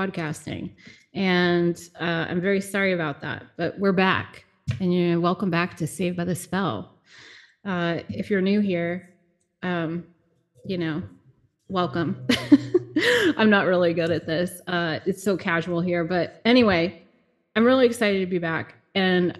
podcasting, and uh, I'm very sorry about that, but we're back, and you're welcome back to Saved by the Spell. Uh, if you're new here, um, you know, welcome. I'm not really good at this. Uh, it's so casual here, but anyway, I'm really excited to be back, and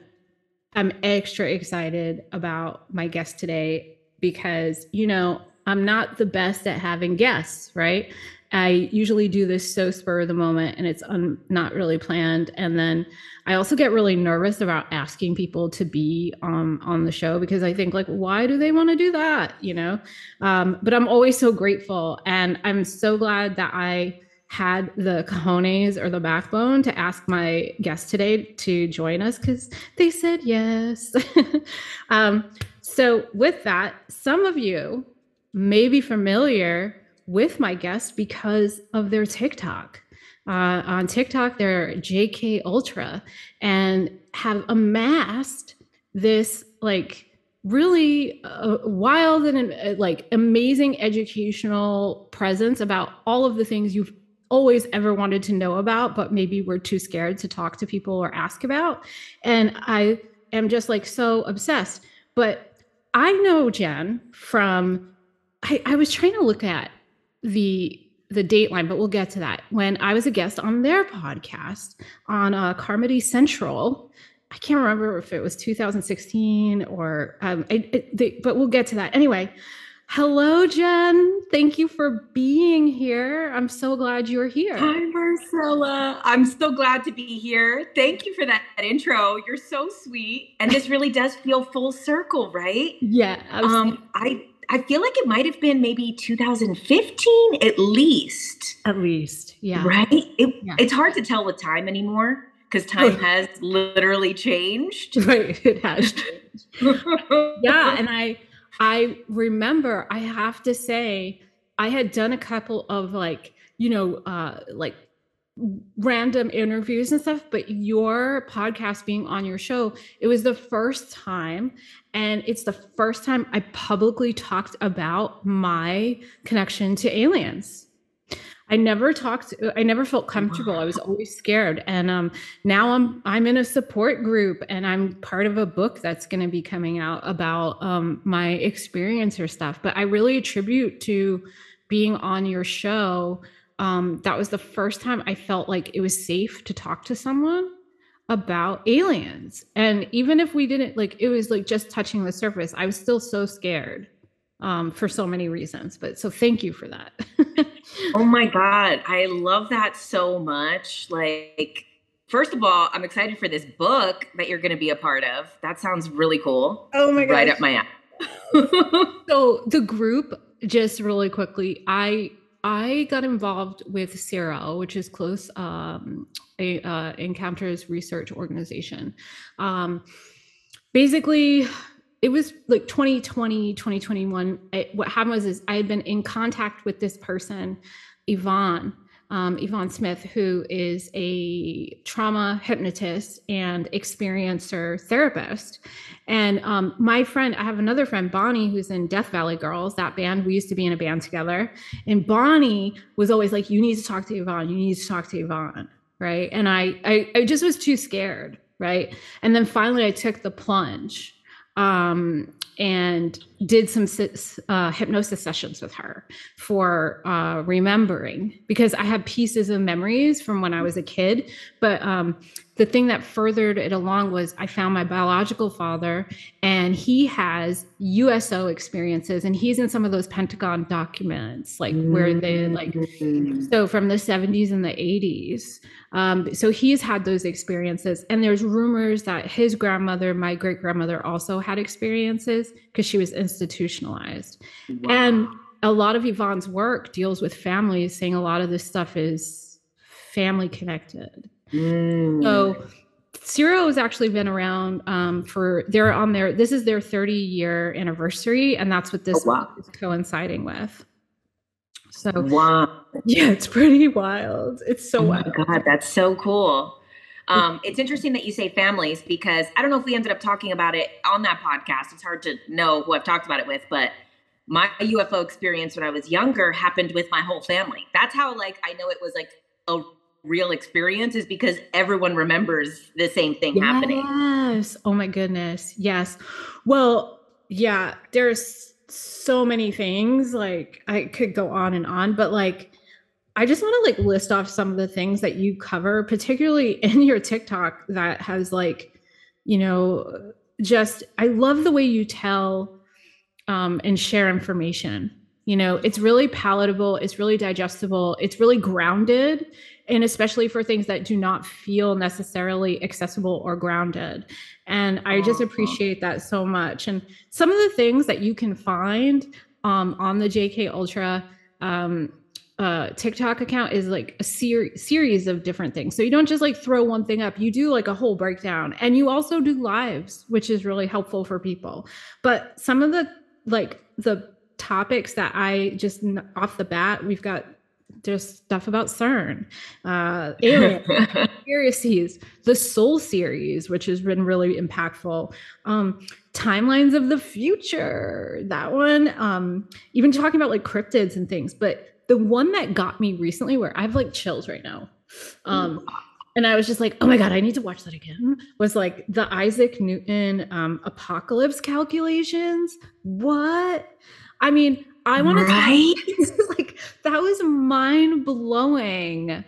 I'm extra excited about my guest today because you know I'm not the best at having guests, right? I usually do this so spur of the moment and it's un- not really planned. And then I also get really nervous about asking people to be um, on the show because I think, like, why do they want to do that? You know? Um, but I'm always so grateful. And I'm so glad that I had the cojones or the backbone to ask my guest today to join us because they said yes. um, so, with that, some of you may be familiar with my guests because of their TikTok. Uh, on TikTok, they're JK Ultra and have amassed this like really uh, wild and uh, like amazing educational presence about all of the things you've always ever wanted to know about, but maybe we're too scared to talk to people or ask about. And I am just like so obsessed. But I know Jen from I, I was trying to look at the the dateline, but we'll get to that. When I was a guest on their podcast on uh, Carmody Central, I can't remember if it was 2016 or, um, it, it, they, but we'll get to that. Anyway, hello, Jen. Thank you for being here. I'm so glad you're here. Hi, Marcella. I'm so glad to be here. Thank you for that intro. You're so sweet. And this really does feel full circle, right? Yeah. Um, I I feel like it might have been maybe 2015 at least. At least, yeah. Right? It, yeah. It's hard to tell with time anymore because time has literally changed. Right, it has yeah, and I I remember I have to say I had done a couple of like, you know, uh like random interviews and stuff, but your podcast being on your show, it was the first time. And it's the first time I publicly talked about my connection to aliens. I never talked, I never felt comfortable. I was always scared. And um, now I'm I'm in a support group and I'm part of a book that's going to be coming out about um, my experience or stuff. But I really attribute to being on your show um, that was the first time I felt like it was safe to talk to someone about aliens. And even if we didn't like, it was like just touching the surface, I was still so scared um, for so many reasons. But so thank you for that. oh my God. I love that so much. Like, first of all, I'm excited for this book that you're going to be a part of. That sounds really cool. Oh my God. Right up my alley. so the group, just really quickly, I I got involved with CERO, which is close um, a, uh, encounters research organization. Um, basically, it was like 2020, 2021. It, what happened was is I had been in contact with this person, Yvonne, um, Yvonne Smith, who is a trauma hypnotist and experiencer therapist. And um, my friend, I have another friend, Bonnie, who's in Death Valley Girls, that band. We used to be in a band together. And Bonnie was always like, You need to talk to Yvonne. You need to talk to Yvonne. Right. And I, I, I just was too scared. Right. And then finally, I took the plunge. Um, and did some uh, hypnosis sessions with her for uh, remembering because I had pieces of memories from when I was a kid. But um, the thing that furthered it along was I found my biological father, and he has USO experiences, and he's in some of those Pentagon documents, like where they like so from the 70s and the 80s. Um, so he's had those experiences, and there's rumors that his grandmother, my great grandmother, also had experiences because she was institutionalized. Wow. And a lot of Yvonne's work deals with families, saying a lot of this stuff is family connected. Mm. So CERO has actually been around um, for they're on their this is their 30 year anniversary, and that's what this oh, wow. is coinciding with. So wow. Yeah, it's pretty wild. It's so oh wild. God, that's so cool. Um, it's interesting that you say families because I don't know if we ended up talking about it on that podcast. It's hard to know who I've talked about it with, but my UFO experience when I was younger happened with my whole family. That's how like I know it was like a real experience is because everyone remembers the same thing yes. happening. Yes. Oh my goodness. Yes. Well, yeah, there's so many things like I could go on and on, but like I just want to like list off some of the things that you cover, particularly in your TikTok that has like, you know, just I love the way you tell um, and share information. You know, it's really palatable, it's really digestible, it's really grounded, and especially for things that do not feel necessarily accessible or grounded. And I just appreciate that so much. And some of the things that you can find um, on the JK Ultra um, uh, TikTok account is like a ser- series of different things. So you don't just like throw one thing up, you do like a whole breakdown. And you also do lives, which is really helpful for people. But some of the like the topics that I just off the bat, we've got there's stuff about CERN, uh, alien conspiracies, the Soul series, which has been really impactful. Um, timelines of the future, that one. Um, even talking about like cryptids and things. But the one that got me recently, where I have like chills right now, um, and I was just like, oh my god, I need to watch that again. Was like the Isaac Newton um, apocalypse calculations. What? I mean, I want right? to like that was mind blowing.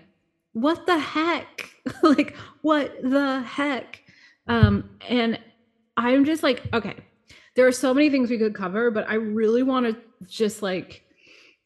What the heck? like what the heck? Um, and I'm just like, okay, there are so many things we could cover, but I really want to just like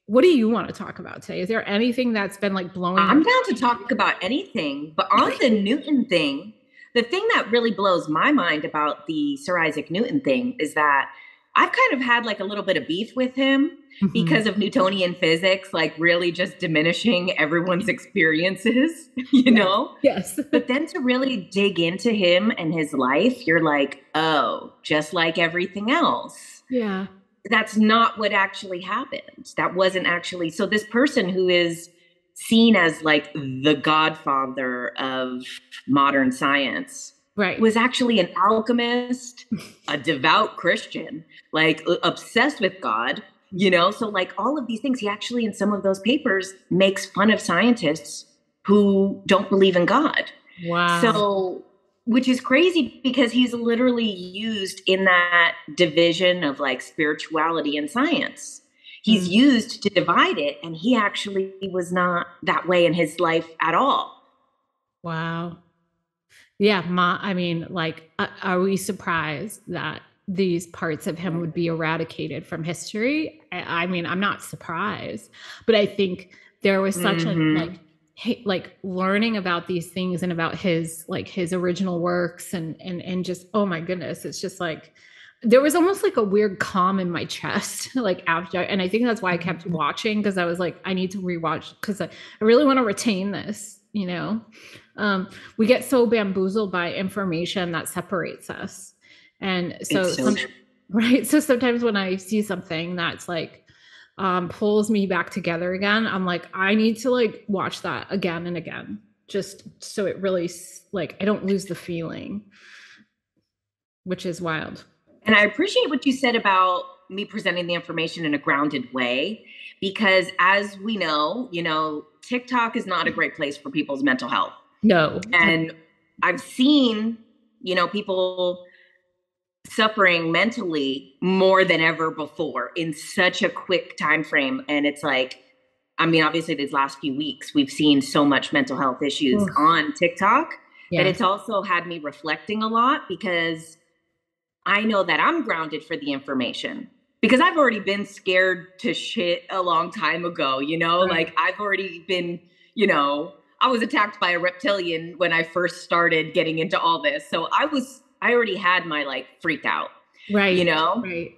what do you want to talk about today? Is there anything that's been like blowing? I'm down to talk about anything, but on the Newton thing, the thing that really blows my mind about the Sir Isaac Newton thing is that I've kind of had like a little bit of beef with him mm-hmm. because of Newtonian physics, like really just diminishing everyone's experiences, you know? Yes. but then to really dig into him and his life, you're like, oh, just like everything else. Yeah that's not what actually happened. That wasn't actually so this person who is seen as like the godfather of modern science right was actually an alchemist a devout christian like obsessed with god you know so like all of these things he actually in some of those papers makes fun of scientists who don't believe in god wow so which is crazy because he's literally used in that division of like spirituality and science. He's mm-hmm. used to divide it, and he actually was not that way in his life at all. Wow. Yeah, ma, I mean, like, uh, are we surprised that these parts of him would be eradicated from history? I, I mean, I'm not surprised, but I think there was such mm-hmm. a like like learning about these things and about his like his original works and and and just oh my goodness it's just like there was almost like a weird calm in my chest like after and i think that's why i kept mm-hmm. watching because i was like i need to rewatch because I, I really want to retain this you know? Um we get so bamboozled by information that separates us. And so, so some, right? So sometimes when i see something that's like um, pulls me back together again, I'm like, I need to like watch that again and again, just so it really like I don't lose the feeling, which is wild. And I appreciate what you said about me presenting the information in a grounded way, because as we know, you know, TikTok is not a great place for people's mental health. No. And I've seen, you know, people suffering mentally more than ever before in such a quick time frame and it's like i mean obviously these last few weeks we've seen so much mental health issues Oof. on tiktok yeah. but it's also had me reflecting a lot because i know that i'm grounded for the information because i've already been scared to shit a long time ago you know right. like i've already been you know i was attacked by a reptilian when i first started getting into all this so i was I already had my like freak out. Right. You know? Right.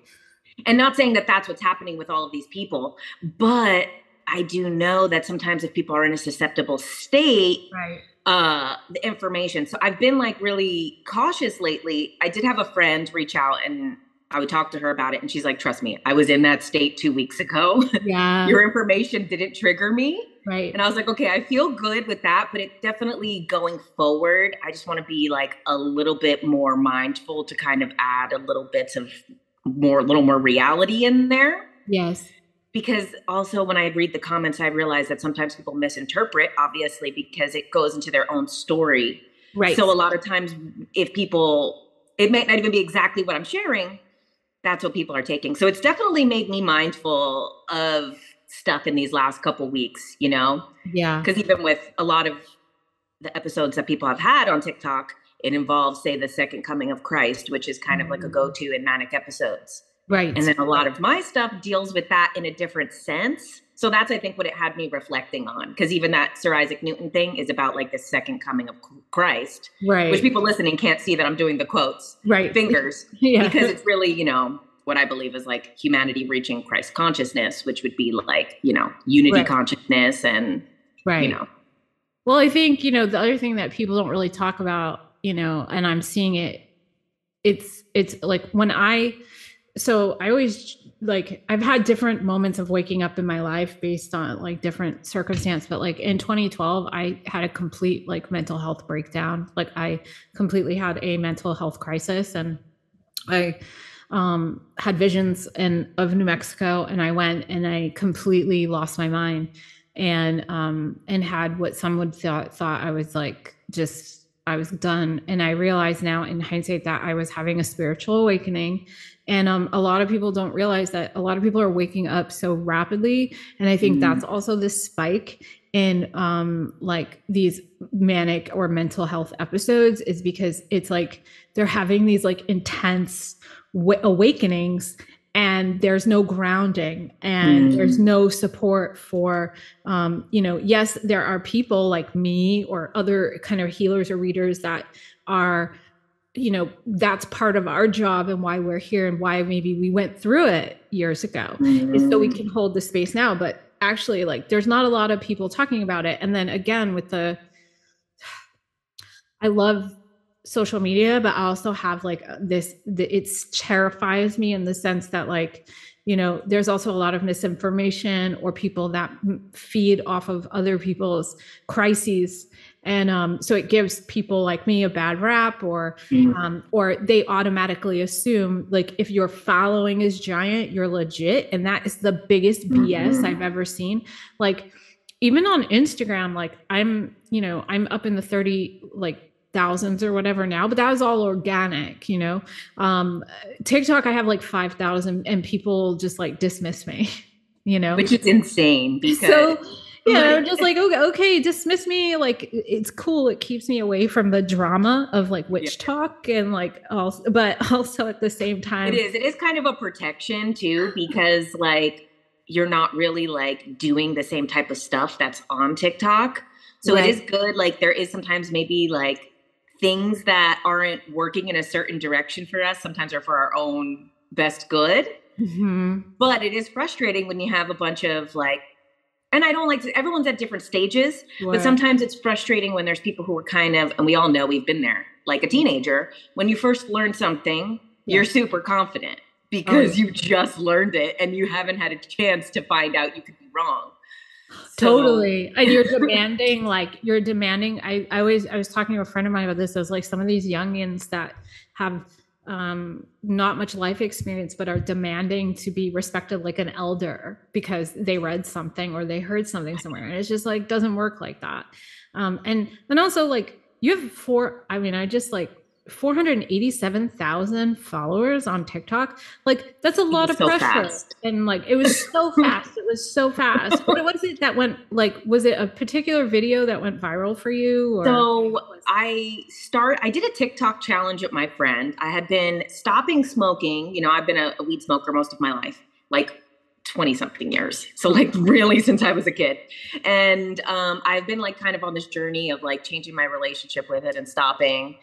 And not saying that that's what's happening with all of these people, but I do know that sometimes if people are in a susceptible state, right. uh, the information. So I've been like really cautious lately. I did have a friend reach out and I would talk to her about it, and she's like, "Trust me, I was in that state two weeks ago. Yeah, your information didn't trigger me." Right. And I was like, "Okay, I feel good with that, but it definitely going forward, I just want to be like a little bit more mindful to kind of add a little bits of more, a little more reality in there." Yes. Because also when I read the comments, I realize that sometimes people misinterpret, obviously, because it goes into their own story. Right. So a lot of times, if people, it may not even be exactly what I'm sharing, that's what people are taking. So it's definitely made me mindful of stuff in these last couple weeks, you know? Yeah. Because even with a lot of the episodes that people have had on TikTok, it involves, say, the second coming of Christ, which is kind of like a Mm. go to in manic episodes. Right. And then a lot of my stuff deals with that in a different sense. So that's, I think, what it had me reflecting on. Because even that Sir Isaac Newton thing is about like the second coming of Christ, right. which people listening can't see that I'm doing the quotes, right. fingers, yeah. because it's really, you know, what I believe is like humanity reaching Christ consciousness, which would be like, you know, unity Right. consciousness and, right. you know, Well, I think, you know, the other thing that people don't really talk about, you know, and I'm seeing it, it's, it's like when I, so I always like, I've had different moments of waking up in my life based on like different circumstance, but like in 2012, I had a complete like mental health breakdown. Like I completely had a mental health crisis and I, um, had visions and of New Mexico and I went and I completely lost my mind and um and had what some would thought thought I was like just I was done. And I realize now in hindsight that I was having a spiritual awakening. And um a lot of people don't realize that a lot of people are waking up so rapidly. And I think Mhm. that's also this spike in um like these manic or mental health episodes is because it's like they're having these like intense w- awakenings and there's no grounding and Mm. there's no support for um, you know yes there are people like me or other kind of healers or readers that are you know that's part of our job and why we're here and why maybe we went through it years ago is so we can hold the space now. But actually like there's not a lot of people talking about it. And then again with the i love social media but i also have like uh, this the, it's terrifies me in the sense that like you know there's also a lot of misinformation or people that feed off of other people's crises and um, so it gives people like me a bad rap or Mhm. um, or they automatically assume like if your following is giant you're legit and that is the biggest bs Mhm. i've ever seen like even on instagram like i'm you know i'm up in the 30 like thousands or whatever now but that was all organic you know um tiktok i have like 5000 and people just like dismiss me you know which is insane because so yeah like- i'm just like okay, okay dismiss me like it's cool it keeps me away from the drama of like witch Yeah. talk and like also but also at the same time It is. It is kind of a protection too, because like you're not really like doing the same type of stuff that's on TikTok. So Right. it is good. Like there is sometimes maybe like things that aren't working in a certain direction for us, sometimes are for our own best good. Mhm. But it is frustrating when you have a bunch of like, and I don't like to, everyone's at different stages, but sometimes it's frustrating when there's people who are kind of, and we all know we've been there, like a teenager. When you first learn something, you're super confident because yeah. you just learned it and you haven't had a chance to find out you could be wrong. So- totally. And you're demanding like you're demanding I, I always i was talking to a friend of mine about this as like some of these youngins that have um not much life experience but are demanding to be respected like an elder because they read something or they heard something somewhere. And it's just like doesn't work like that. Um and and also like you have four i mean i just like 487,000 followers on TikTok. Like that's a lot of so pressure. fast. And like it was so fast. It was so fast. What was it that went like was it a particular video that went viral for you or So I start I did a TikTok challenge with my friend. I had been stopping smoking. You know, I've been a, a weed smoker most of my life, like 20 something years. So like really since I was a kid. And um I've been like kind of on this journey of like changing my relationship with it and stopping.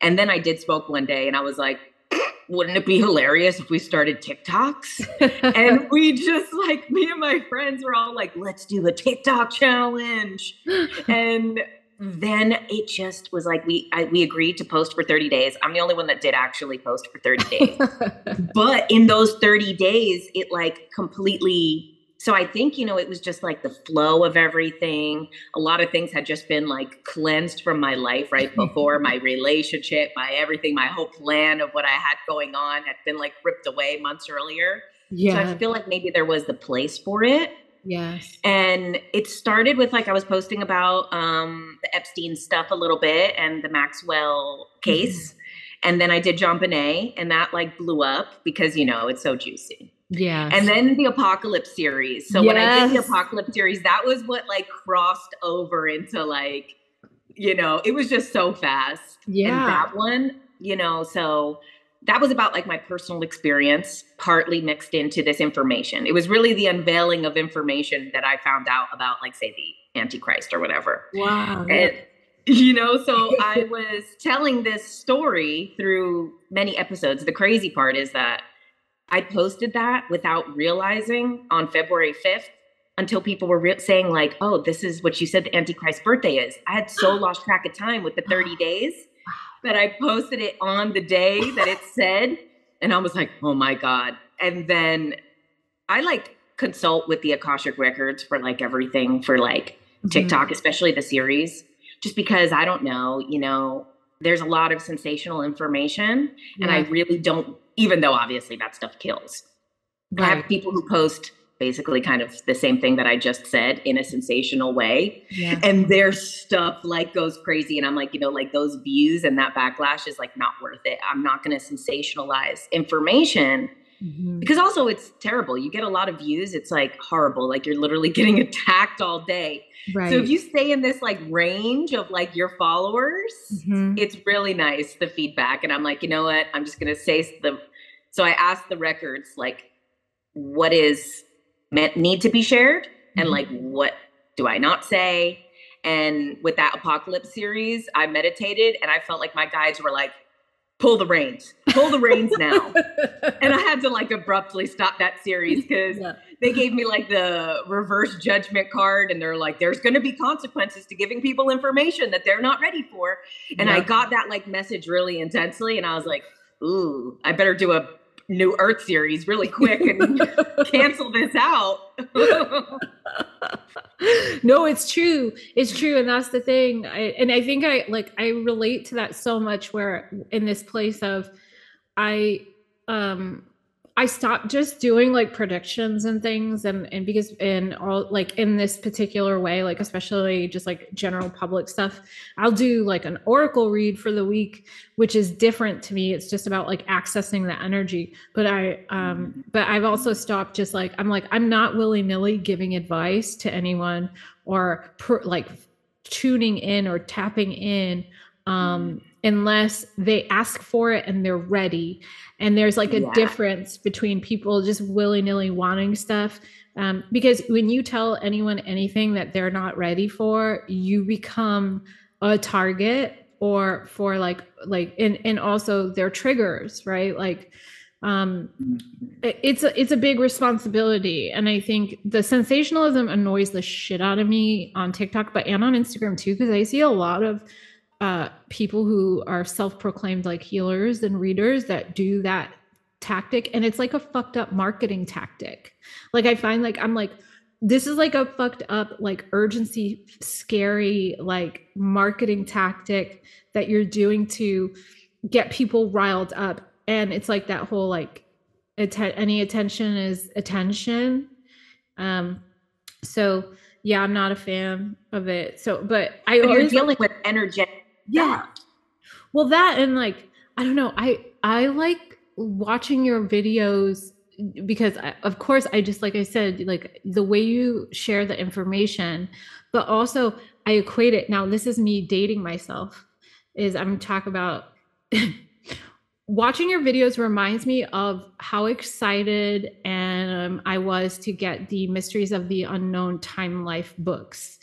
And then I did smoke one day and I was like, wouldn't it be hilarious if we started TikToks? and we just like me and my friends were all like let's do a tiktok challenge. And then it just was like we I, we agreed to post for 30 days. I'm the only one that did actually post for 30 days. But in those 30 days it like completely so i think you know it was just like the flow of everything a lot of things had just been like cleansed from my life right before my relationship my everything my whole plan of what i had going on had been like ripped away months earlier Yeah. So I feel like maybe there was the place for it. Yes. And it started with like I was posting about um, the Epstein stuff a little bit and the Maxwell case. Mm-hmm. And then I did JonBenét and that like blew up because, you know, it's so juicy. Yeah. And then the Apocalypse series. So yes. when I did the Apocalypse series, that was what like crossed over into like, you know, it was just so fast. Yeah. And that one, you know, so that was about like my personal experience, partly mixed into this information. It was really the unveiling of information that I found out about, like, say, the Antichrist or whatever. Wow. And, you know, so I was telling this story through many episodes. The crazy part is that I posted that without realizing on February 5th until people were re- saying, like, oh, this is what you said the Antichrist birthday is. I had so lost track of time with the 30 days that I posted it on the day that it said. And I was like, oh my God. And then I like consult with the Akashic Records for like everything for like mm-hmm. TikTok, especially the series, just because I don't know, you know, there's a lot of sensational information. Yeah. And I really don't, even though obviously that stuff kills. Right. I have people who post basically kind of the same thing that I just said in a sensational way. Yeah. And their stuff like goes crazy. And I'm like, you know, like those views and that backlash is like not worth it. I'm not going to sensationalize information mm-hmm. because also it's terrible. You get a lot of views. It's like horrible. Like you're literally getting attacked all day. Right. So if you stay in this like range of like your followers, mm-hmm. it's really nice the feedback. And I'm like, you know what? I'm just going to say the, so I asked the records, like, what is meant need to be shared and mm-hmm. like what do I not say? And with that apocalypse series, I meditated and I felt like my guides were like, pull the reins, pull the reins now. and I had to like abruptly stop that series because yeah. they gave me like the reverse judgment card and they're like, there's going to be consequences to giving people information that they're not ready for. And yeah. I got that like message really intensely and I was like, ooh, I better do a new Earth series really quick and cancel this out. no, it's true. It's true. And that's the thing. I, and I think I like, I relate to that so much where in this place of, I, um, I stopped just doing like predictions and things and and because in all like in this particular way like especially just like general public stuff I'll do like an oracle read for the week which is different to me. It's just about like accessing the energy. But I um but I've also stopped just like I'm like I'm not willy-nilly giving advice to anyone or per, like tuning in or tapping in um unless they ask for it and they're ready. And there's like a yeah. difference between people just willy nilly wanting stuff. Um, because when you tell anyone anything that they're not ready for, you become a target or for like like and and also their triggers, right? Like um it's a it's a big responsibility and i think the sensationalism annoys the shit out of me on tiktok but and on instagram too because i see a lot of uh, people who are self-proclaimed like healers and readers that do that tactic. And it's like a fucked up marketing tactic. Like i find like i'm like this is like a fucked up like urgency scary like marketing tactic that you're doing to get people riled up. And it's like that whole like any attention is attention. Um so yeah i'm not a fan of it. So but i but you're dealing with energetic yeah well that and like i don't know i i like watching your videos because I, of course i just like i said like the way you share the information but also i equate it now this is me dating myself is i'm talk about watching your videos reminds me of how excited and um, I was to get the Mysteries of the Unknown Time Life books.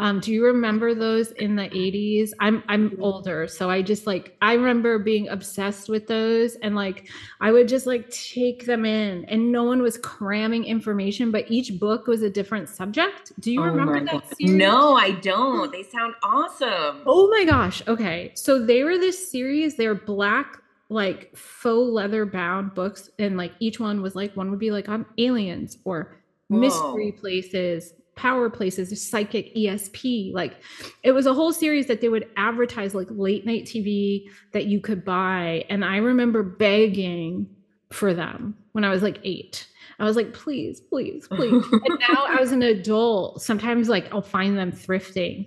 Um, do you remember those in the 80s? I'm I'm older, so I just like I remember being obsessed with those and like I would just like take them in and no one was cramming information, but each book was a different subject. Do you oh remember that series? No, I don't. They sound awesome. Oh my gosh. Okay. So they were this series, they're black like faux leather bound books and like each one was like one would be like on aliens or Whoa. mystery places power places psychic esp like it was a whole series that they would advertise like late night tv that you could buy and i remember begging for them when i was like eight I was like, please, please, please. and now as an adult, sometimes like I'll find them thrifting.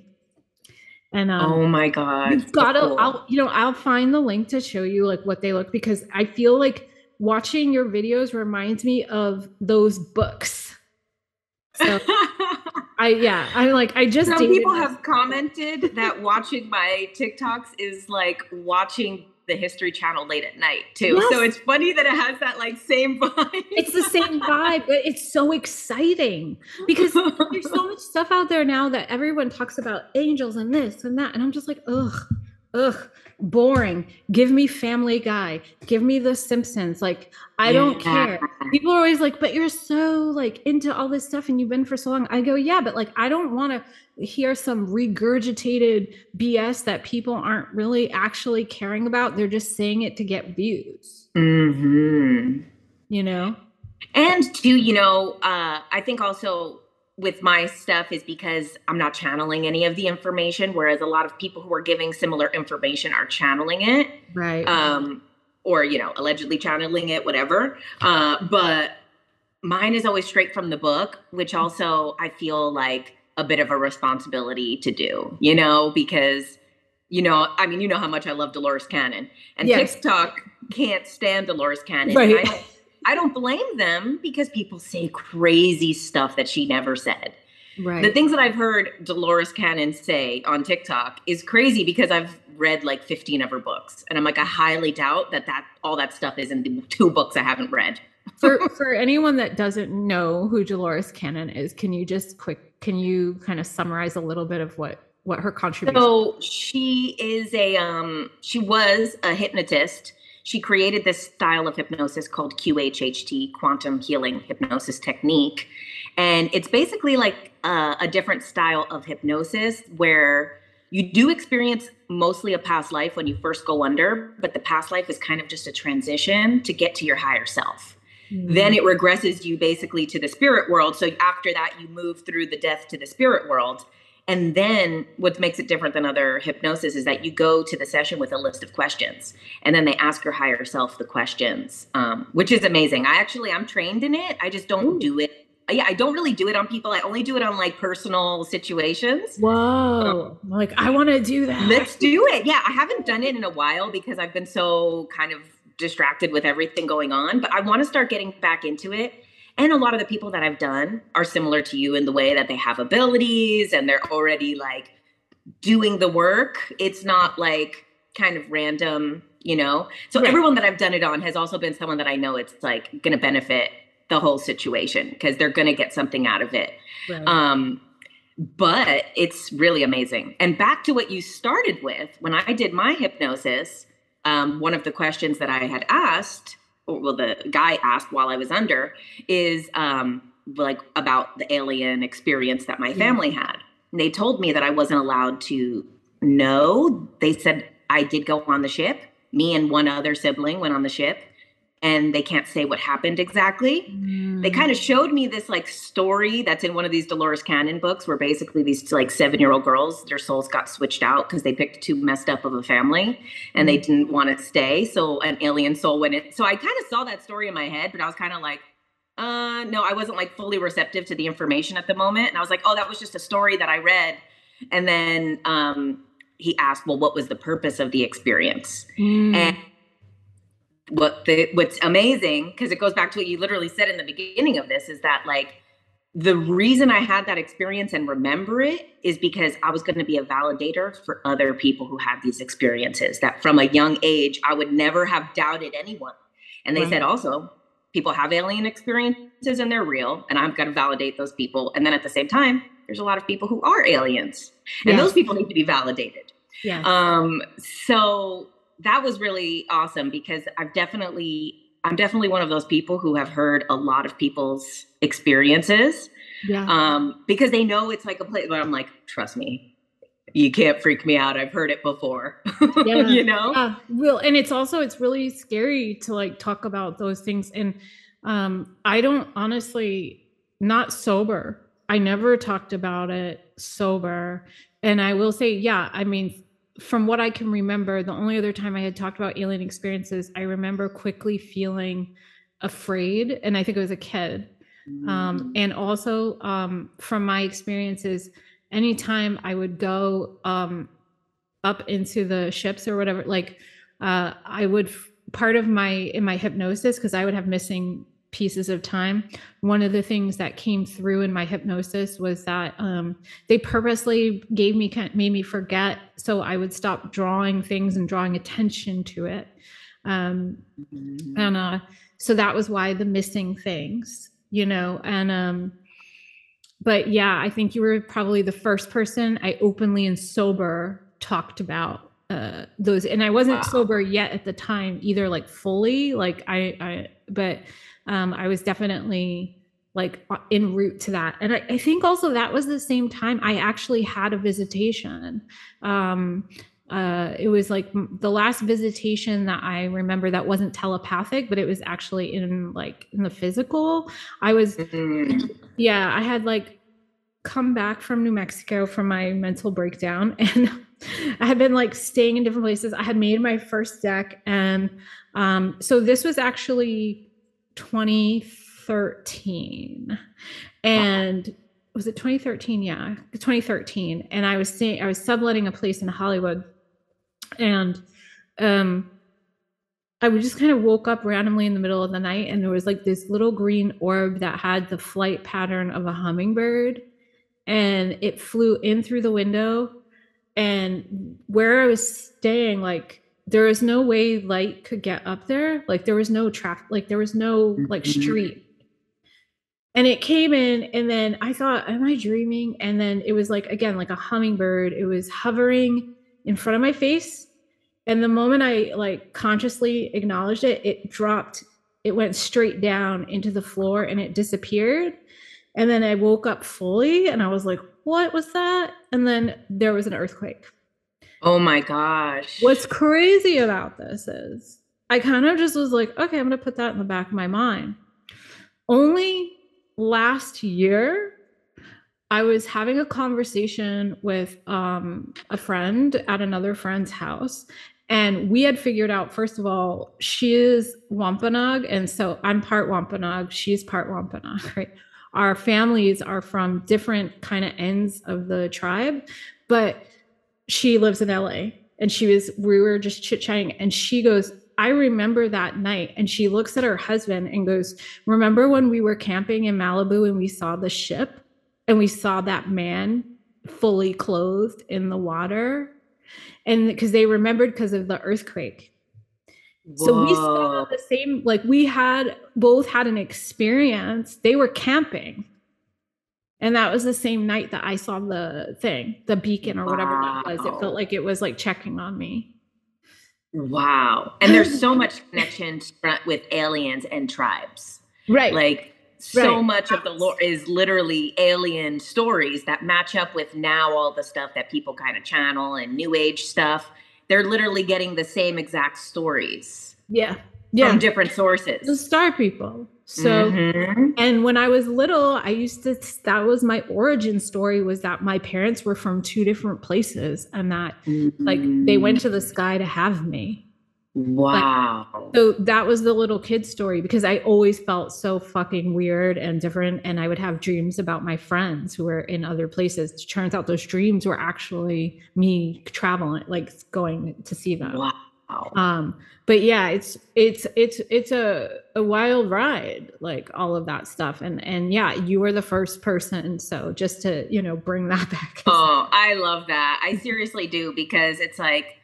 And um, oh my god, you've got to. Cool. I'll you know I'll find the link to show you like what they look because I feel like watching your videos reminds me of those books. So I yeah, I'm like I just some people this. have commented that watching my TikToks is like watching the History Channel late at night too. Yes. So it's funny that it has that like same vibe. It's the same vibe, but it's so exciting because there's so much stuff out there now that everyone talks about angels and this and that, and I'm just like, ugh, ugh, boring. Give me Family Guy. Give me The Simpsons. Like I yeah. don't care. People are always like, but you're so like into all this stuff and you've been for so long. I go, yeah, but like I don't want to hear some regurgitated BS that people aren't really actually caring about. They're just saying it to get views. Mm-hmm. You know? And too, you know, uh, I think also with my stuff is because I'm not channeling any of the information, whereas a lot of people who are giving similar information are channeling it. Right. Um, or, you know, allegedly channeling it, whatever. Uh, but mine is always straight from the book, which also I feel like a bit of a responsibility to do, you know, because you know, I mean, you know how much I love Dolores Cannon, and yes. TikTok can't stand Dolores Cannon. Right. I don't, blame them because people say crazy stuff that she never said. Right. The things that I've heard Dolores Cannon say on TikTok is crazy because I've read like 15 of her books, and I'm like, I highly doubt that that all that stuff is in the two books I haven't read. for for anyone that doesn't know who Dolores Cannon is, can you just quick can you kind of summarize a little bit of what what her contribution? So she is a um, she was a hypnotist. She created this style of hypnosis called QHHT, quantum healing hypnosis technique, and it's basically like a, a different style of hypnosis where you do experience mostly a past life when you first go under, but the past life is kind of just a transition to get to your higher self. Mm-hmm. Then it regresses you basically to the spirit world. So after that, you move through the death to the spirit world. And then what makes it different than other hypnosis is that you go to the session with a list of questions and then they ask your higher self the questions, um, which is amazing. I actually, I'm trained in it. I just don't do it. Yeah, I don't really do it on people. I only do it on like personal situations. Whoa. Um, like, I want to do that. Let's do it. Yeah. I haven't done it in a while because I've been so kind of distracted with everything going on, but I want to start getting back into it. And a lot of the people that I've done are similar to you in the way that they have abilities and they're already like doing the work. It's not like kind of random, you know? So right. everyone that I've done it on has also been someone that I know it's like going to benefit the whole situation because they're going to get something out of it. Right. Um, but it's really amazing. And back to what you started with, when I did my hypnosis, um, one of the questions that I had asked, or well, the guy asked while I was under, is um, like about the alien experience that my family had. And they told me that I wasn't allowed to know. They said I did go on the ship. Me and one other sibling went on the ship and they can't say what happened exactly. Mm. They kind of showed me this like story that's in one of these Dolores Cannon books where basically these like seven year old girls, their souls got switched out because they picked too messed up of a family and mm. they didn't want to stay. So an alien soul went in. So I kind of saw that story in my head, but I was kind of like, uh, no, I wasn't like fully receptive to the information at the moment. And I was like, oh, that was just a story that I read. And then um, he asked, well, what was the purpose of the experience? Mm. And what the what's amazing because it goes back to what you literally said in the beginning of this is that like the reason I had that experience and remember it is because I was going to be a validator for other people who had these experiences. That from a young age, I would never have doubted anyone. And they right. said also, people have alien experiences and they're real. And I'm going to validate those people. And then at the same time, there's a lot of people who are aliens, and those people need to be validated. Yeah. Um, so that was really awesome because I've definitely I'm definitely one of those people who have heard a lot of people's experiences. Yeah. Um, because they know it's like a place where I'm like, trust me, you can't freak me out. I've heard it before. Yeah. you know? Yeah. Well, and it's also it's really scary to like talk about those things. And um, I don't honestly not sober. I never talked about it sober. And I will say, yeah, I mean, from what I can remember, the only other time I had talked about alien experiences, I remember quickly feeling afraid and i think it was a kid um, Mm. and also um, from my experiences anytime i would go um, up into the ships or whatever like uh, i would part of my in my hypnosis because i would have missing pieces of time one of the things that came through in my hypnosis was that um, they purposely gave me made me forget so i would stop drawing things and drawing attention to it um, Mhm. and uh so that was why the missing things you know and um but yeah i think you were probably the first person i openly and sober talked about uh those and i wasn't Wow. sober yet at the time either like fully like i i but um i was definitely like uh, en route to that and I, I think also that was the same time i actually had a visitation um uh, it was like the last visitation that I remember that wasn't telepathic, but it was actually in like in the physical. I was, Mhm. yeah, I had like come back from New Mexico from my mental breakdown and I had been like staying in different places. I had made my first deck. And um, so this was actually 2013. And was it 2013? Yeah, 2013. And I was seeing, I was subletting a place in Hollywood. And um I would just kind of woke up randomly in the middle of the night and there was like this little green orb that had the flight pattern of a hummingbird and it flew in through the window and where I was staying like there was no way light could get up there. Like there was no traffic like there was no like Mhm. street. And it came in and then I thought am I dreaming? And then it was like again like a hummingbird. It was hovering in front of my face. And the moment i like consciously acknowledged it it dropped it went straight down into the floor and it disappeared. And then i woke up fully and i was like what was that? And then there was an earthquake Oh my gosh. what's crazy about this is i kind of just was like okay i'm going to put that in the back of my mind only last year I was having a conversation with um, a friend at another friend's house, and we had figured out, first of all, she is Wampanoag, and so I'm part Wampanoag, she's part Wampanoag, right? Our families are from different kind of ends of the tribe, but she lives in LA, and she was, we were just chit chatting, and she goes, I remember that night. And she looks at her husband and goes, Remember when we were camping in Malibu and we saw the ship? and we saw that man fully clothed in the water and because they remembered because of the earthquake so we saw the same like we had both had an experience they were camping and that was the same night that i saw the thing the beacon or whatever that was it felt like it was like checking on me Wow. And there's so much connection with aliens and tribes. right Like so Right. much of the lore is literally alien stories that match up with now all the stuff that people kind of channel and new age stuff. They're literally getting the same exact stories yeah yeah from different sources. the star people so Mhm. And when I was little, I used to that was my origin story was that my parents were from two different places and that like they went to the sky to have me. Wow. So that was the little kid story because I always felt so fucking weird and different and I would have dreams about my friends who were in other places. It turns out those dreams were actually me traveling like going to see them. wow. Um but yeah it's it's it's it's a a wild ride like all of that stuff and and yeah you were the first person so just to you know bring that back Oh, I love that. I seriously do because it's like,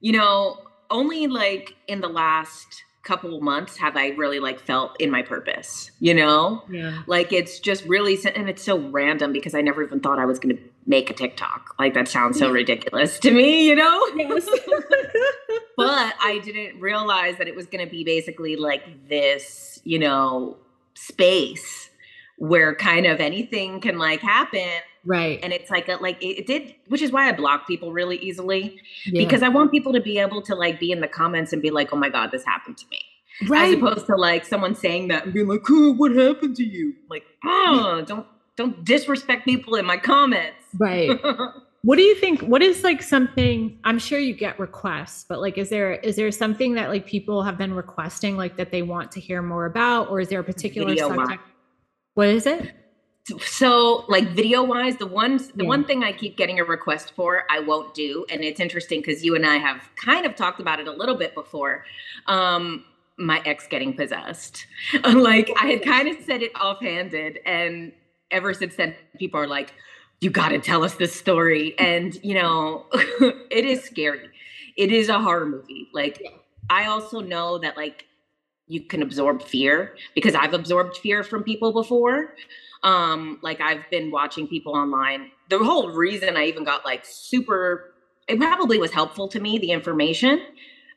you know, only like in the last couple of months have I really like felt in my purpose, you know? yeah Like it's just really and it's so random because I never even thought I was going to make a TikTok. Like that sounds so ridiculous to me, you know? yes. but I didn't realize that it was going to be basically like this, you know, space where kind of anything can like happen right and it's like a, like it, it did which is why I block people really easily yeah. because I want people to be able to like be in the comments and be like, "Oh my god, this happened to me." Right. As opposed to like someone saying that and being like, "Oh, what happened to you?" Like, "Oh, don't don't disrespect people in my comments." right what do you think what is like something i'm sure you get requests but like is there is there something that like people have been requesting like that they want to hear more about or is there a particular video subject? what is it? So like video wise the one the yeah. one thing i keep getting a request for i won't do and it's interesting because you and i have kind of talked about it a little bit before um my ex getting possessed. Like i had kind of said it offhanded and ever since then people are like you got to tell us this story and you know it is scary. It is a horror movie like i also know that like you can absorb fear because i've absorbed fear from people before. Um like i've been watching people online. The whole reason i even got like super it probably was helpful to me the information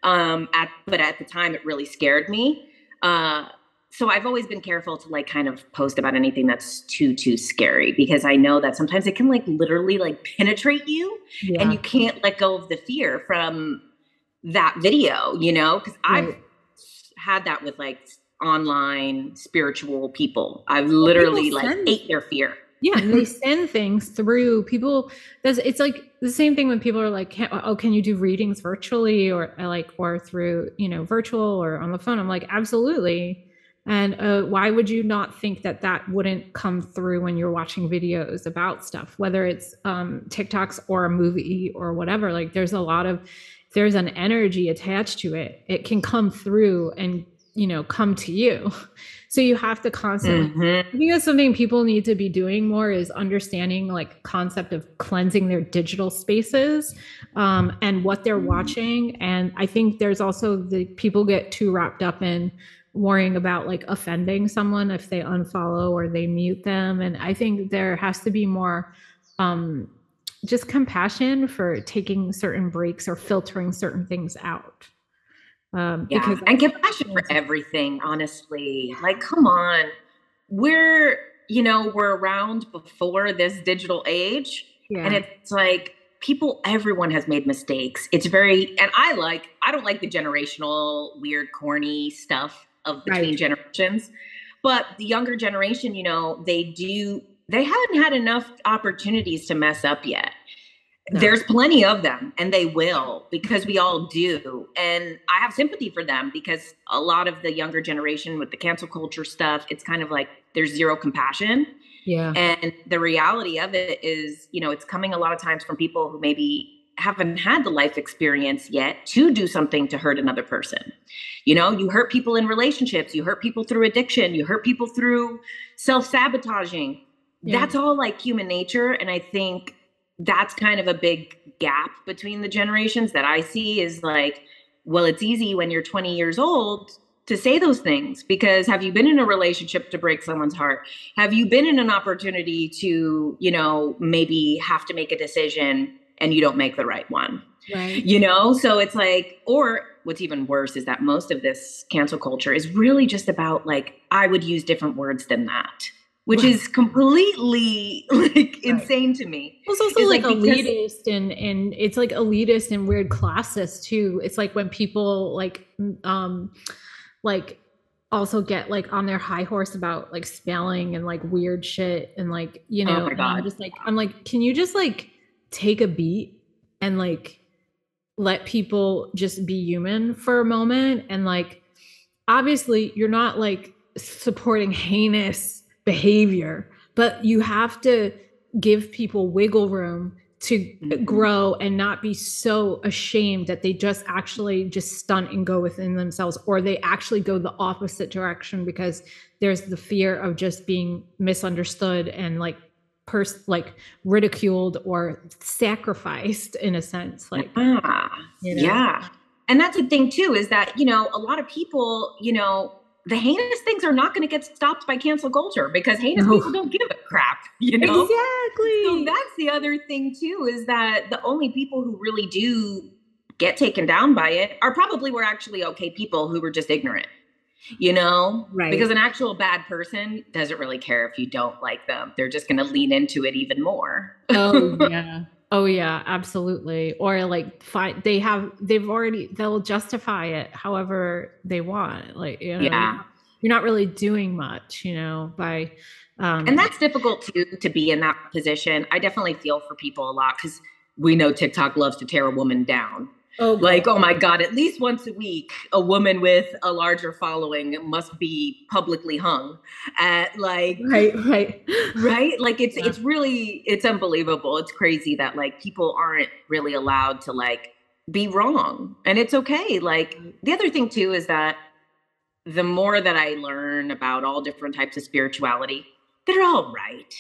um at but at the time it really scared me. Uh so I've always been careful to like kind of post about anything that's too too scary because I know that sometimes it can like literally like penetrate you yeah. and you can't let go of the fear from that video, you know? Cuz right. I've had that with like online spiritual people. I've literally like send, ate their fear. Yeah, and they send things through people. That's it's like the same thing when people are like, "Oh, can you do readings virtually or like or through you know virtual or on the phone?" I'm like, absolutely and uh, why would you not think that that wouldn't come through when you're watching videos about stuff, whether it's um, TikToks or a movie or whatever? Like, there's a lot of, there's an energy attached to it. It can come through and, you know, come to you. So you have to constantly, mm-hmm. I think that's something people need to be doing more is understanding like concept of cleansing their digital spaces um, and what they're mm-hmm. watching. And I think there's also the people get too wrapped up in, worrying about like offending someone if they unfollow or they mute them. And i think there has to be more um just compassion for taking certain breaks or filtering certain things out. Um yeah, because and compassion for everything honestly. Like come on. We're you know we're around before this digital age yeah. and it's like people everyone has made mistakes. It's very and i like i don't like the generational weird corny stuff of between right. generations. But the younger generation, you know, they do they haven't had enough opportunities to mess up yet. No. There's plenty of them, and they will because we all do. And I have sympathy for them because a lot of the younger generation with the cancel culture stuff, it's kind of like there's zero compassion. Yeah. And the reality of it is, you know, it's coming a lot of times from people who maybe haven't had the life experience yet to do something to hurt another person. You know, you hurt people in relationships, you hurt people through addiction, you hurt people through self sabotaging. Yeah. That's all like human nature. And I think that's kind of a big gap between the generations that I see is like, well, it's easy when you're 20 years old to say those things because have you been in a relationship to break someone's heart? Have you been in an opportunity to, you know, maybe have to make a decision and you don't make the right one. Right. You know, so it's like, or what's even worse is that most of this cancel culture is really just about like, I would use different words than that. Which is completely like right. insane to me. It's also it's like, like elitist and and it's like elitist and weird classist too. It's like when people like um like also get like on their high horse about like spelling and like weird shit and like you oh know oh I'm just like I'm like can you just like take a beat and like let people just be human for a moment and like obviously you're not like supporting heinous behavior but you have to give people wiggle room to mm-hmm. grow and not be so ashamed that they just actually just stunt and go within themselves or they actually go the opposite direction because there's the fear of just being misunderstood and like pers- like ridiculed or sacrificed in a sense like yeah. You know? yeah and that's the thing too is that you know a lot of people you know the heinous things are not going to get stopped by cancel culture because heinous no. people don't give a crap you know exactly so that's the other thing too is that the only people who really do get taken down by it are probably were actually okay people who were just ignorant you know? Right. Because an actual bad person doesn't really care if you don't like them. They're just going to lean into it even more. oh, yeah. Oh yeah, absolutely. Or like find they have they've already they'll justify it however they want. Like you know, yeah. you're not really doing much, you know, by um And that's difficult to to be in that position. I definitely feel for people a lot cuz we know TikTok loves to tear a woman down. Oh, Like, oh my God, at least once a week, a woman with a larger following must be publicly hung at like right, right, right? Like it's Yeah. it's really it's unbelievable. It's crazy that like people aren't really allowed to like be wrong and it's okay. Like the other thing too is that the more that i learn about all different types of spirituality they're all right.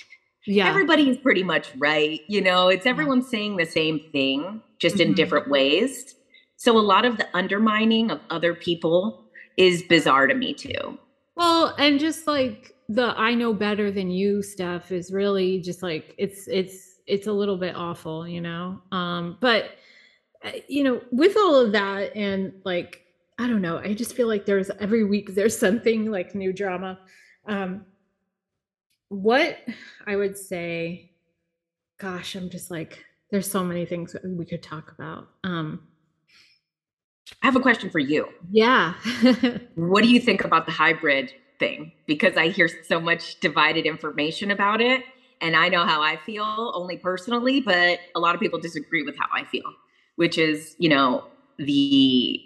Yeah. everybody's pretty much right you know? It's everyone saying the same thing just in Mhm. different ways so a lot of the undermining of other people is bizarre to me too Well, and just like the I know better than you stuff is really just like it's it's it's a little bit awful, you know. Um but uh, you know, with all of that and like I don't know, I just feel like there's every week there's something like new drama. Um what I would say gosh, I'm just like there's so many things that we could talk about. Um i have a question for you yeah. What do you think about the hybrid thing? Because I hear so much divided information about it. And I know how I feel only personally, but a lot of people disagree with how I feel, which is, you know, the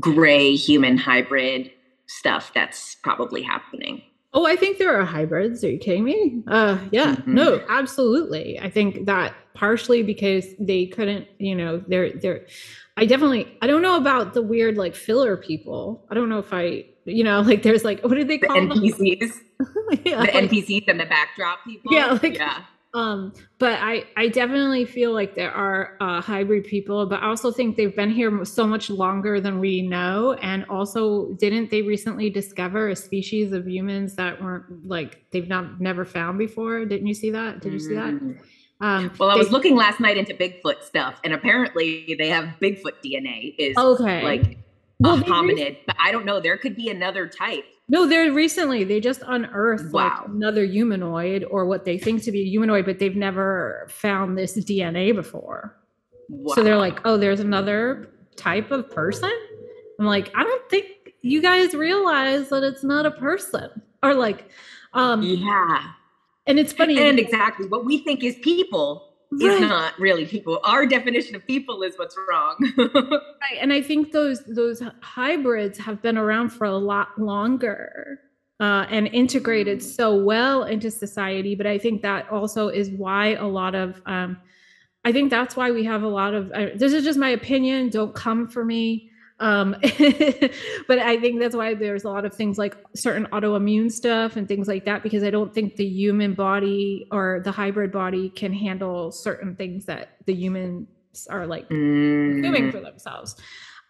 gray human hybrid stuff that's probably happening. Oh, I think there are hybrids. Are you kidding me? Uh, yeah, Mhm. no, absolutely. I think that partially because they couldn't, you know, they're they're. I definitely, I don't know about the weird like filler people. I don't know if I, you know, like there's like what do they The call them? NPCs, yeah, the like- NPCs and the backdrop people. Yeah, like- yeah. um, but I I definitely feel like there are uh, hybrid people, but I also think they've been here so much longer than we know, and also didn't they recently discover a species of humans that weren't like they've not never found before? Didn't you see that? Did you see that? Um, Well, I was looking last night into Bigfoot stuff, and apparently they have Bigfoot DNA is Okay. like Well, a they re- hominid, but I don't know. There could be another type. No, they're recently they just unearthed like another humanoid or what they think to be a humanoid, but they've never found this DNA before. So they're like, oh, there's another type of person. I'm like, I don't think you guys realize that it's not a person. Or like, um, yeah, and it's funny. and exactly what we think is people is not really people. Our definition of people is what's wrong. Right, and I think those those hybrids have been around for a lot longer uh, and integrated so well into society. But I think that also is why a lot of um, I think that's why we have a lot of. Uh, this is just my opinion. Don't come for me. Um, but I think that's why there's a lot of things like certain autoimmune stuff and things like that because I don't think the human body or the hybrid body can handle certain things that the humans are like doing Mm. for themselves.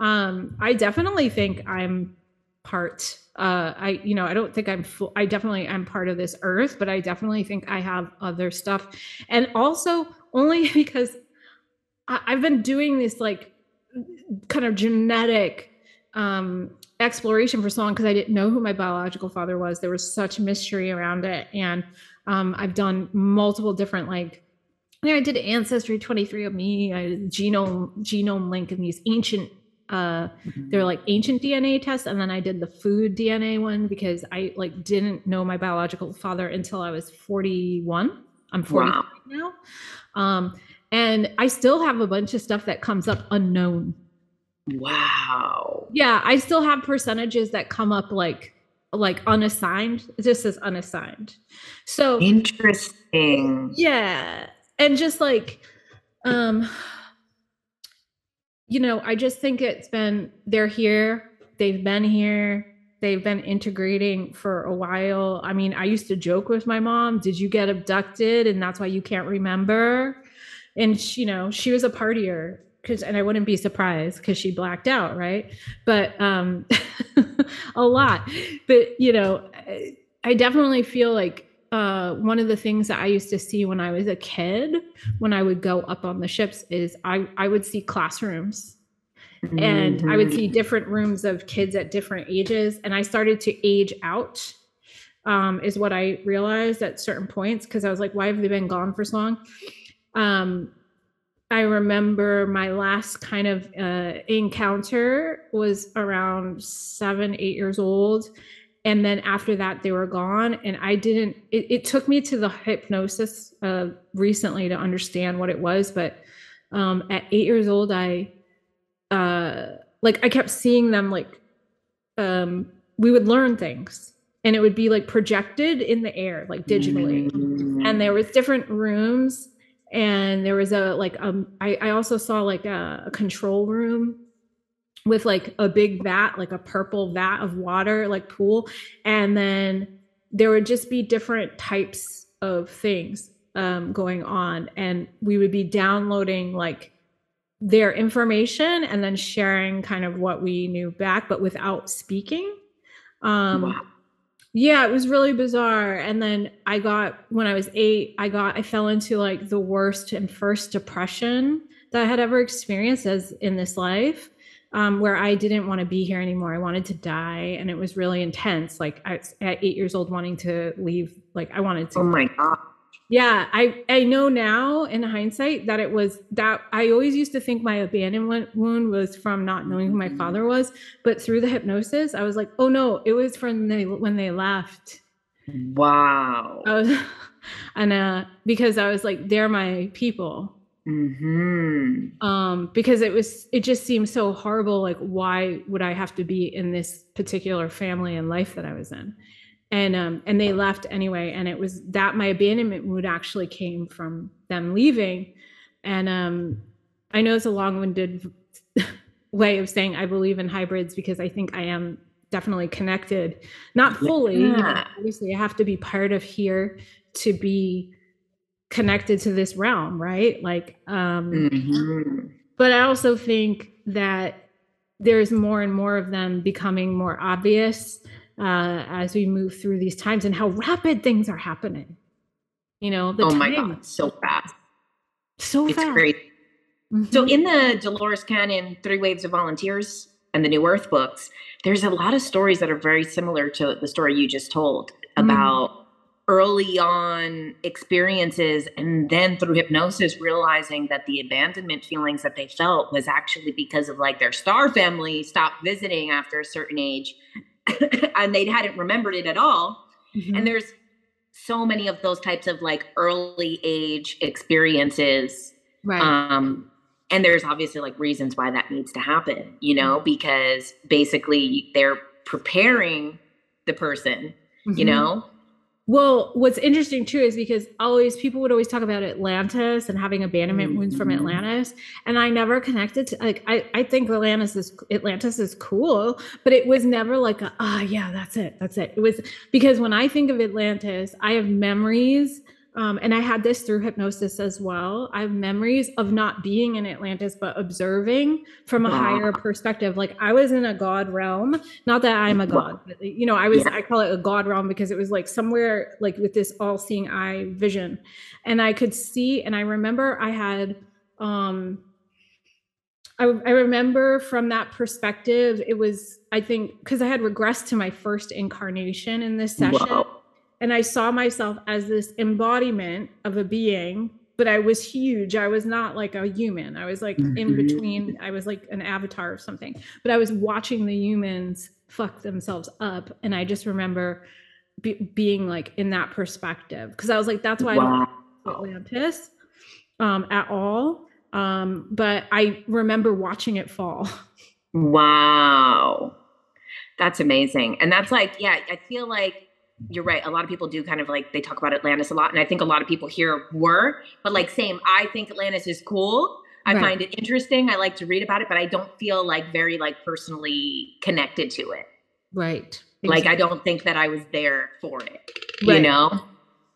Um, I definitely think I'm part. Uh, I you know I don't think I'm. Full, I definitely am part of this earth, but I definitely think I have other stuff, and also only because I've been doing this like kind of genetic um exploration for so long because I didn't know who my biological father was. There was such mystery around it, and um, I've done multiple different like yeah, I did Ancestry 23andMe, I did genome genome link and these ancient uh they're like ancient DNA tests and then I did the food DNA one because I like didn't know my biological father until I was 41. I'm 40 Wow. now. Um and I still have a bunch of stuff that comes up unknown. Wow. Yeah, I still have percentages that come up like like unassigned. This is unassigned. So Interesting. yeah and just like um you know i just think it's been they're here they've been here they've been integrating for a while i mean i used to joke with my mom did you get abducted and that's why you can't remember and she, you know she was a partier because and i wouldn't be surprised because she blacked out right but um a lot but you know I, definitely feel like uh, one of the things that I used to see when I was a kid, when I would go up on the ships, is I, I would see classrooms and I would see different rooms of kids at different ages. And I started to age out, um, is what I realized at certain points because I was like, why have they been gone for so long? Um, I remember my last kind of uh, encounter was around seven, eight years old. And then after that, they were gone. And I didn't, it, it took me to the hypnosis uh, recently to understand what it was. But um, at eight years old, I uh, like I kept seeing them like um, we would learn things and it would be like projected in the air like digitally mm-hmm. and there was different rooms and there was a like um I, I also saw like a, a control room with like a big vat like a purple vat of water like pool. And then there would just be different types of things um, going on. And we would be downloading like their information and then sharing kind of what we knew back but without speaking. Um wow. Yeah it was really bizarre and then i got when i was eight i got i fell into like the worst and first depression that i had ever experienced as in this life um, where I didn't want to be here anymore. I wanted to die, and it was really intense. Like I, at eight years old, wanting to leave. Like I wanted to. Oh my god! Yeah, I I know now in hindsight that it was that I always used to think my abandonment wound was from not knowing who my mm-hmm. father was, but through the hypnosis, I was like, oh no, it was from they when they left. Wow. I was, and uh, because I was like, they're my people. Mm-hmm. Um, because it was it just seemed so horrible. Like, why would I have to be in this particular family and life that I was in? And um and they left anyway and it was that my abandonment mood actually came from them leaving. And um i know it's a long-winded way of saying i believe in hybrids because i think i am definitely connected. Not fully yeah. you know, obviously i have to be part of here to be connected to this realm right? Like um mm-hmm. but i also think that there's more and more of them becoming more obvious uh, as we move through these times and how rapid things are happening. You know, the oh time, my god, so fast, so it's fast. great. Mm-hmm. So in the Dolores Cannon Three Waves of Volunteers and the New Earth books, there's a lot of stories that are very similar to the story you just told mm-hmm. about mm-hmm. early on experiences and then through hypnosis realizing that the abandonment feelings that they felt was actually because of like their star family stopped visiting after a certain age and they hadn't remembered it at all. Mm-hmm. And there's so many of those types of like early age experiences. Right. Um, and there's obviously like reasons why that needs to happen, you know, mm-hmm. because basically they're preparing the person, mm-hmm. you know, well, what's interesting too is because always people would always talk about Atlantis and having abandonment mm-hmm. wounds from mm-hmm. Atlantis, and I never connected to like I I think Atlantis is Atlantis is cool, but it was never like ah oh, yeah that's it that's it. It was because when I think of Atlantis, I have memories um, and I had this through hypnosis as well. I have memories of not being in Atlantis, but observing from a wow. higher perspective. Like I was in a God realm. Not that I'm a God, but you know, I was. Yeah. I call it a God realm because it was like somewhere like with this all-seeing eye vision, and I could see. And I remember I had. um I, I remember from that perspective, it was I think because I had regressed to my first incarnation in this session. Wow and I saw myself as this embodiment of a being, but I was huge. I was not like a human. I was like mm-hmm. in between. I was like an avatar or something. But I was watching the humans fuck themselves up, and I just remember be- being like in that perspective because I was like, that's why wow. I don't Atlantis um, at all. Um, but I remember watching it fall. Wow. That's amazing. And that's like, yeah, I feel like you're right. A lot of people do kind of like they talk about Atlantis a lot, and I think a lot of people here were. But like, same. I think Atlantis is cool. I right. find it interesting. I like to read about it, but I don't feel like very like personally connected to it. Right. Exactly. Like I don't think that I was there for it. Right. You know.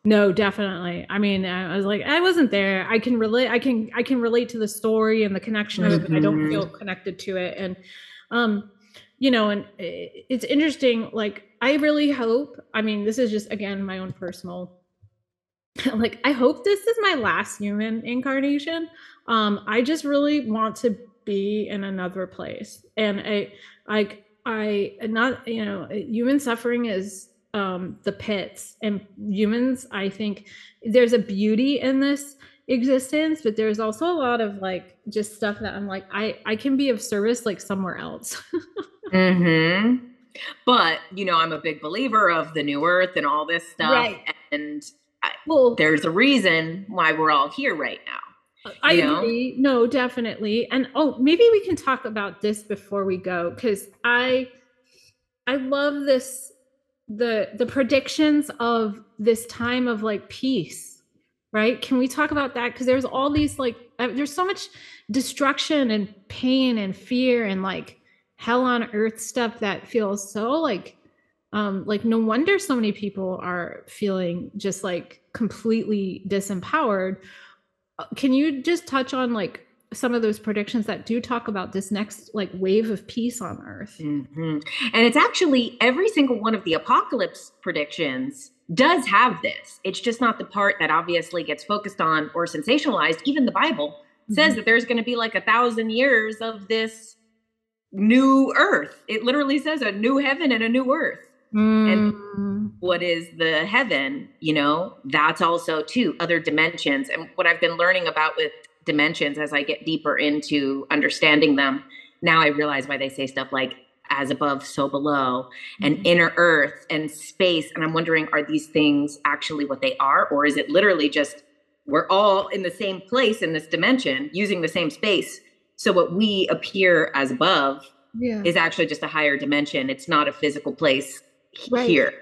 No, definitely. I mean, I was like, I wasn't there. I can relate. I can. I can relate to the story and the connection of it, but I don't feel mm-hmm. connected to it. And, um, you know, and it's interesting. Like I really hope, I mean, this is just again my own personal like I hope this is my last human incarnation. Um I just really want to be in another place. And I like I not you know, human suffering is um the pits and humans I think there's a beauty in this existence but there's also a lot of like just stuff that i'm like i i can be of service like somewhere else mhm but, you know, I'm a big believer of the new earth and all this stuff. Right. And I, well, there's a reason why we're all here right now. I agree. No, definitely. And oh, maybe we can talk about this before we go cuz I I love this the the predictions of this time of like peace. Right? Can we talk about that cuz there's all these like uh, there's so much destruction and pain and fear and like hell on earth stuff that feels so like um like no wonder so many people are feeling just like completely disempowered uh, can you just touch on like some of those predictions that do talk about this next like wave of peace on earth mm-hmm. and it's actually every single one of the apocalypse predictions does have this it's just not the part that obviously gets focused on or sensationalized even the bible mm-hmm. says that there's going to be like a thousand years of this new earth it literally says a new heaven and a new earth Mm. And what is the heaven, you know, that's also too other dimensions. And what I've been learning about with dimensions as I get deeper into understanding them, now I realize why they say stuff like as above, so below, and mm-hmm. inner earth and space. And I'm wondering, are these things actually what they are? Or is it literally just we're all in the same place in this dimension using the same space? So what we appear as above yeah. is actually just a higher dimension. It's not a physical place right. here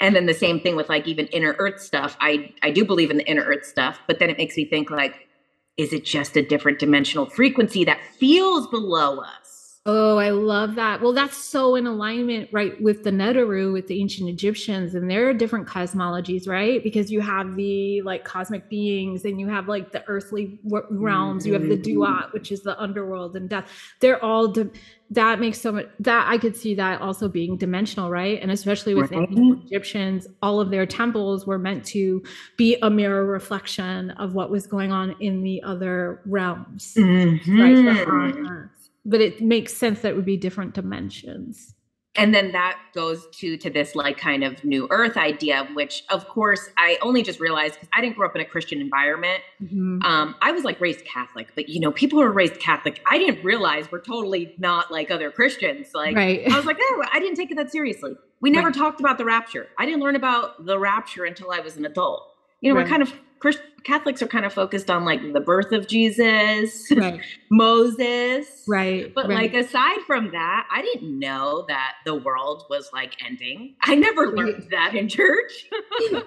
and then the same thing with like even inner earth stuff i i do believe in the inner earth stuff but then it makes me think like is it just a different dimensional frequency that feels below us Oh, I love that. Well, that's so in alignment, right, with the Neteru, with the ancient Egyptians, and there are different cosmologies, right? Because you have the like cosmic beings, and you have like the earthly realms. You have the mm-hmm. Duat, which is the underworld and death. They're all di- that makes so much that I could see that also being dimensional, right? And especially with right. the Egyptians, all of their temples were meant to be a mirror reflection of what was going on in the other realms, mm-hmm. right? But it makes sense that would be different dimensions and then that goes to to this like kind of new earth idea which of course i only just realized because i didn't grow up in a christian environment mm-hmm. um, i was like raised catholic but you know people who are raised catholic i didn't realize we're totally not like other christians like right. i was like oh i didn't take it that seriously we never right. talked about the rapture i didn't learn about the rapture until i was an adult you know right. we're kind of Christ- Catholics are kind of focused on like the birth of Jesus, right. Moses. Right. But right. like aside from that, I didn't know that the world was like ending. I never learned that in church.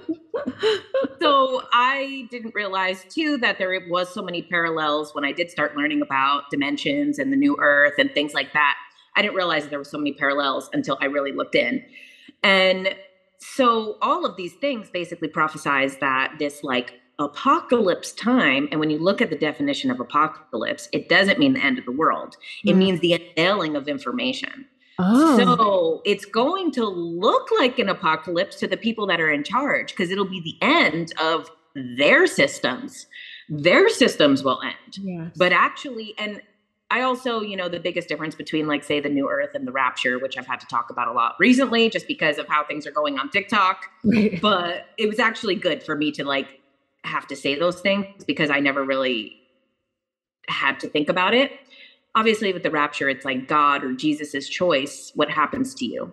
so I didn't realize too that there was so many parallels when I did start learning about dimensions and the new earth and things like that. I didn't realize there were so many parallels until I really looked in. And so all of these things basically prophesize that this like apocalypse time, and when you look at the definition of apocalypse, it doesn't mean the end of the world. It mm. means the unveiling of information. Oh. So it's going to look like an apocalypse to the people that are in charge because it'll be the end of their systems. Their systems will end. Yes. But actually, and I also, you know, the biggest difference between like say the new earth and the rapture, which I've had to talk about a lot recently just because of how things are going on TikTok. but it was actually good for me to like have to say those things because I never really had to think about it. Obviously, with the rapture, it's like God or Jesus's choice what happens to you.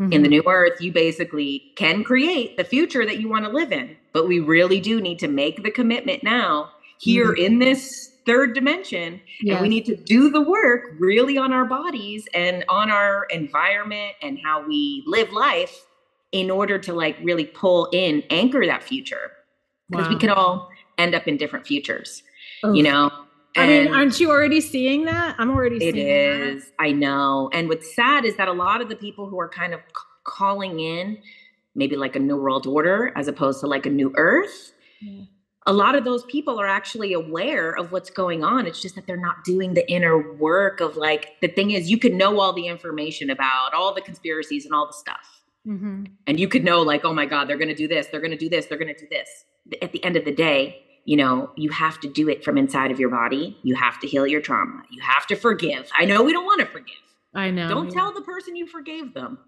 Mm-hmm. In the mm-hmm. new earth, you basically can create the future that you want to live in, but we really do need to make the commitment now here mm-hmm. in this third dimension yes. and we need to do the work really on our bodies and on our environment and how we live life in order to like really pull in anchor that future because wow. we could all end up in different futures, Oof. you know. And I mean, aren't you already seeing that? I'm already It is. That. It is, I know. And what's sad is that a lot of the people who are kind of c- calling in maybe like a new world order as opposed to like a new earth. Yeah. A lot of those people are actually aware of what's going on. It's just that they're not doing the inner work of like the thing is you could know all the information about all the conspiracies and all the stuff. Mm-hmm. And you could know like, oh my God, they're gonna do this, they're gonna do this, they're gonna do this at the end of the day, you know, you have to do it from inside of your body. You have to heal your trauma. You have to forgive. I know we don't want to forgive. I know. Don't tell the person you forgave them.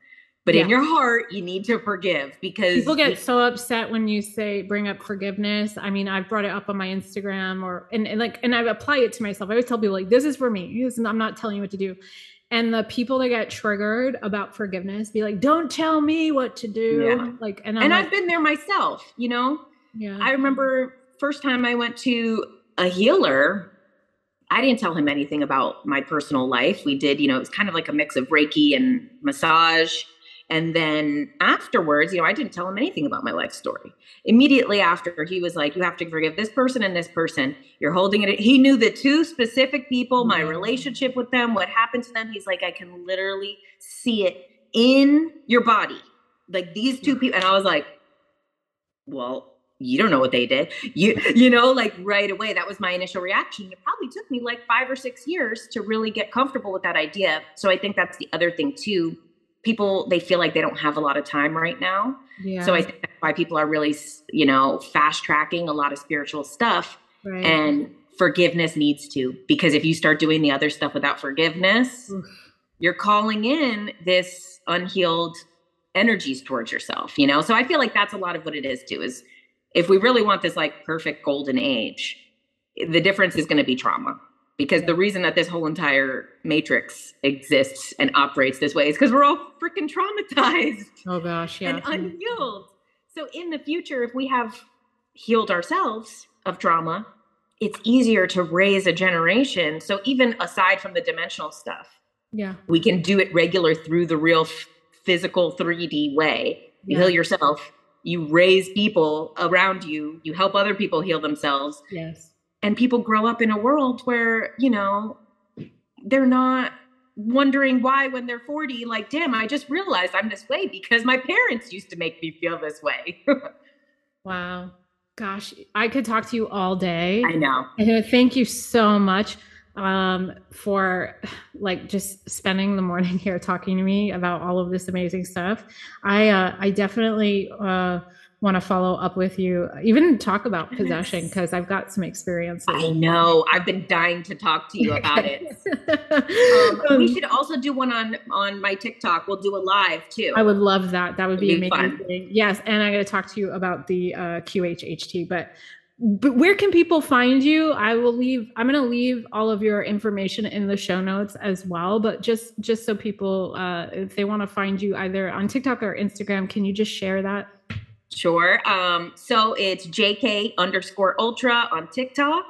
But yeah. in your heart, you need to forgive because people get so upset when you say bring up forgiveness. I mean, I've brought it up on my Instagram or and, and like and I apply it to myself. I always tell people like this is for me. I'm not telling you what to do. And the people that get triggered about forgiveness be like, "Don't tell me what to do." Yeah. Like, and, I'm and like, I've been there myself. You know, yeah. I remember first time I went to a healer, I didn't tell him anything about my personal life. We did, you know, it was kind of like a mix of Reiki and massage. And then afterwards, you know, I didn't tell him anything about my life story. Immediately after, he was like, You have to forgive this person and this person. You're holding it. He knew the two specific people, my mm-hmm. relationship with them, what happened to them. He's like, I can literally see it in your body. Like these two mm-hmm. people. And I was like, Well, you don't know what they did. You, you know, like right away, that was my initial reaction. It probably took me like five or six years to really get comfortable with that idea. So I think that's the other thing too people they feel like they don't have a lot of time right now. Yeah. So I think that's why people are really, you know, fast tracking a lot of spiritual stuff. Right. And forgiveness needs to because if you start doing the other stuff without forgiveness, Oof. you're calling in this unhealed energies towards yourself, you know? So I feel like that's a lot of what it is too is if we really want this like perfect golden age, the difference is going to be trauma because the reason that this whole entire matrix exists and operates this way is because we're all freaking traumatized. Oh gosh, yeah. And unhealed. So in the future, if we have healed ourselves of trauma, it's easier to raise a generation. So even aside from the dimensional stuff, yeah, we can do it regular through the real f- physical 3D way. You yeah. heal yourself, you raise people around you, you help other people heal themselves. Yes and people grow up in a world where you know they're not wondering why when they're 40 like damn i just realized i'm this way because my parents used to make me feel this way. Wow. Gosh i could talk to you all day. I know. Thank you so much um, for like just spending the morning here talking to me about all of this amazing stuff. I uh, i definitely uh, want to follow up with you, even talk about possession because I've got some experience. I know. I've been dying to talk to you about it. um, we um, should also do one on on my TikTok. We'll do a live too. I would love that. That would be, be amazing. Fun. Yes, and I'm going to talk to you about the uh, QHHT, but but where can people find you i will leave i'm going to leave all of your information in the show notes as well but just just so people uh if they want to find you either on tiktok or instagram can you just share that Sure. Um, so it's JK underscore ultra on TikTok.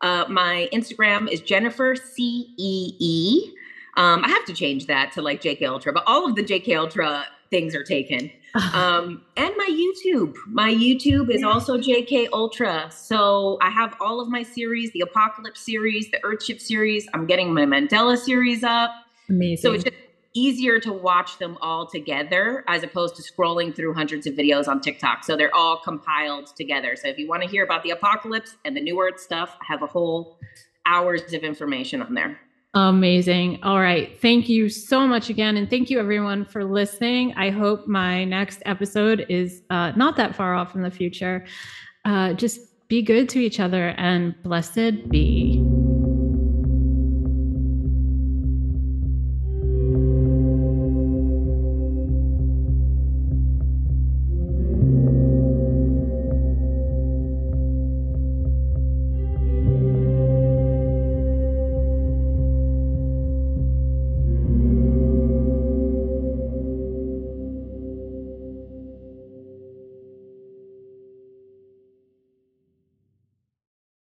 Uh, my Instagram is Jennifer C E E. Um, I have to change that to like JK Ultra, but all of the JK Ultra things are taken. Um, and my YouTube. My YouTube is also JK Ultra. So I have all of my series, the Apocalypse series, the Earthship series. I'm getting my Mandela series up. Amazing. So it's just easier to watch them all together as opposed to scrolling through hundreds of videos on TikTok. So they're all compiled together. So if you want to hear about the apocalypse and the New Earth stuff, I have a whole hours of information on there. Amazing. All right. Thank you so much again. And thank you everyone for listening. I hope my next episode is uh, not that far off in the future. Uh, just be good to each other and blessed be.